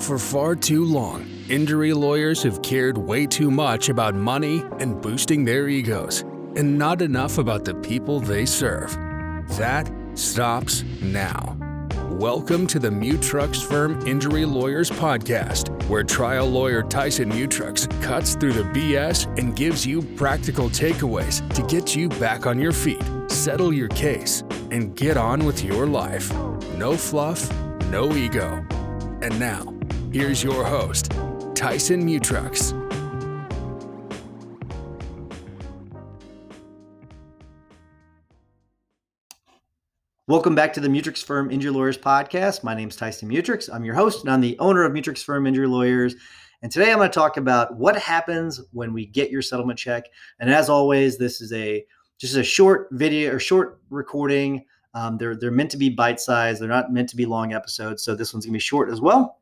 For far too long, injury lawyers have cared way too much about money and boosting their egos, and not enough about the people they serve. That stops now. Welcome to the Mutrux Firm Injury Lawyers Podcast, where trial lawyer Tyson Mutrux cuts through the BS and gives you practical takeaways to get you back on your feet, settle your case, and get on with your life. No fluff, no ego. And now, here's your host, Tyson Mutrux. Welcome back to the Mutrux Firm Injury Lawyers podcast. My name is Tyson Mutrux. I'm your host and I'm the owner of Mutrux Firm Injury Lawyers. And today I'm going to talk about what happens when we get your settlement check. And as always, this is a just a short video or short recording. Um, they're they're meant to be bite sized. They're not meant to be long episodes. So this one's going to be short as well.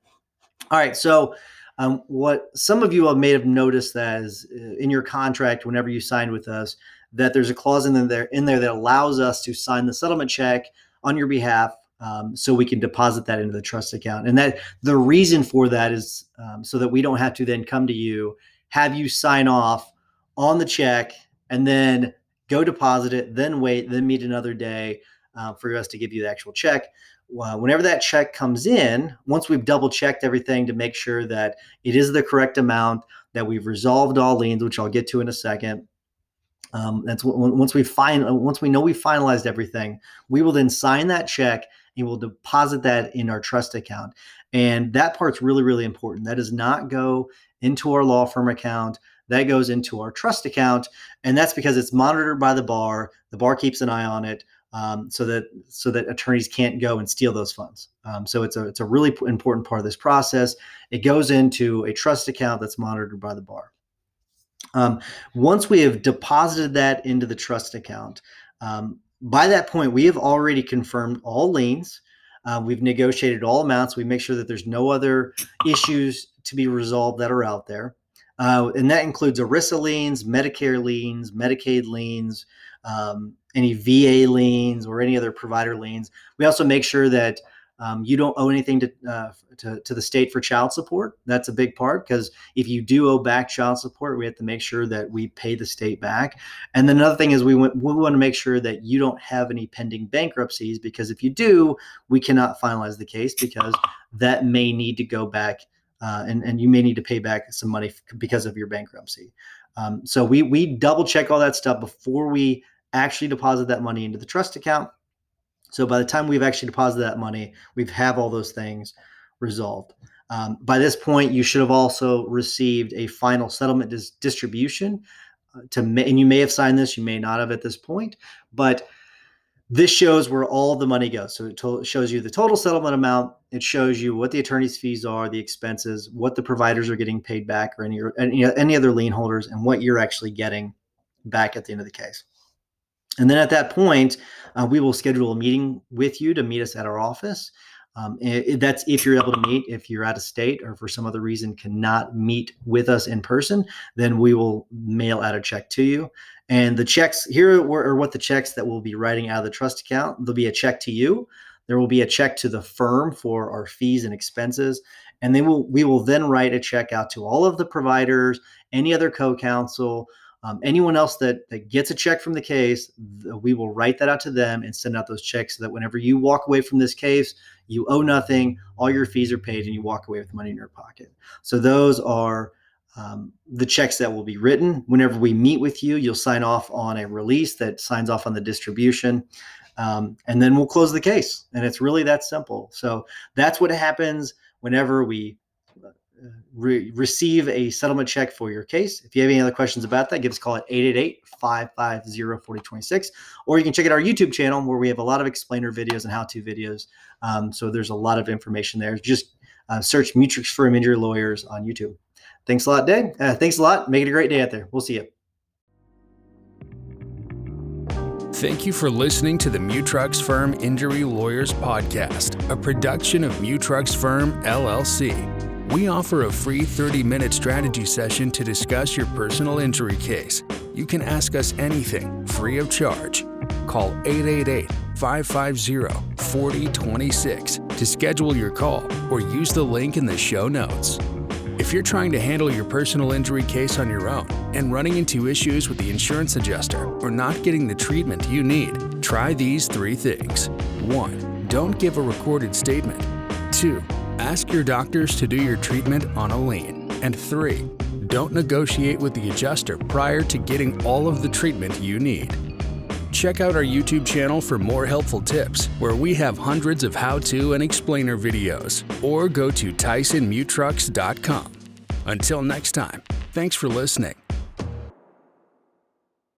All right. So um, what some of you may have noticed as uh, in your contract, whenever you signed with us, that there's a clause in there in there that allows us to sign the settlement check on your behalf um, so we can deposit that into the trust account. And that the reason for that is um, so that we don't have to then come to you, have you sign off on the check, and then go deposit it, then wait, then meet another day uh, for us to give you the actual check. Uh, whenever that check comes in, once we've double checked everything to make sure that it is the correct amount, that we've resolved all liens, which I'll get to in a second, um, that's once we find once we know we finalized everything, we will then sign that check and we'll deposit that in our trust account. And that part's really really important. That does not go into our law firm account. That goes into our trust account, and that's because it's monitored by the bar. The bar keeps an eye on it. Um, so that so that attorneys can't go and steal those funds. Um, so it's a it's a really important part of this process. It goes into a trust account that's monitored by the bar. Um, once we have deposited that into the trust account, um, by that point, we have already confirmed all liens. Uh, we've negotiated all amounts. We make sure that there's no other issues to be resolved that are out there. Uh, and that includes ERISA liens, Medicare liens, Medicaid liens, um, any VA liens, or any other provider liens. We also make sure that um, you don't owe anything to, uh, to, to the state for child support. That's a big part because if you do owe back child support, we have to make sure that we pay the state back. And then another thing is we want, we want to make sure that you don't have any pending bankruptcies because if you do, we cannot finalize the case because that may need to go back uh, and, and you may need to pay back some money because of your bankruptcy. Um, so we we double check all that stuff before we actually deposit that money into the trust account so by the time we've actually deposited that money, we've have all those things resolved. Um, by this point, you should have also received a final settlement dis- distribution. Uh, to and you may have signed this, you may not have at this point, but this shows where all the money goes. So it to- shows you the total settlement amount. It shows you what the attorney's fees are, the expenses, what the providers are getting paid back, or any any, any other lien holders, and what you're actually getting back at the end of the case. And then at that point, uh, we will schedule a meeting with you to meet us at our office. Um, it, that's if you're able to meet. If you're out of state or for some other reason cannot meet with us in person, then we will mail out a check to you. And the checks here are what the checks that we'll be writing out of the trust account. There'll be a check to you. There will be a check to the firm for our fees and expenses, and then we'll we will then write a check out to all of the providers, any other co-counsel, um, anyone else that, that gets a check from the case, we will write that out to them and send out those checks so that whenever you walk away from this case, you owe nothing, all your fees are paid, and you walk away with money in your pocket. So those are um, the checks that will be written. Whenever we meet with you, you'll sign off on a release that signs off on the distribution. Um, and then we'll close the case. And it's really that simple. So that's what happens whenever we re- receive a settlement check for your case. If you have any other questions about that, give us a call at 888-550-4026, or you can check out our YouTube channel where we have a lot of explainer videos and how-to videos. Um, so there's a lot of information there. Just uh, search Mutrux Firm Injury Lawyers on YouTube. Thanks a lot, Dave. Uh, thanks a lot. Make it a great day out there. We'll see you. Thank you for listening to the Mutrux Firm Injury Lawyers Podcast, a production of Mutrux Firm LLC. We offer a free 30 minute strategy session to discuss your personal injury case. You can ask us anything free of charge. Call 888 550 4026 to schedule your call or use the link in the show notes. If you're trying to handle your personal injury case on your own and running into issues with the insurance adjuster or not getting the treatment you need, try these three things. 1. Don't give a recorded statement. 2. Ask your doctors to do your treatment on a lien. And 3. Don't negotiate with the adjuster prior to getting all of the treatment you need. Check out our YouTube channel for more helpful tips, where we have hundreds of how to and explainer videos, or go to TysonMutrux.com. Until next time, thanks for listening.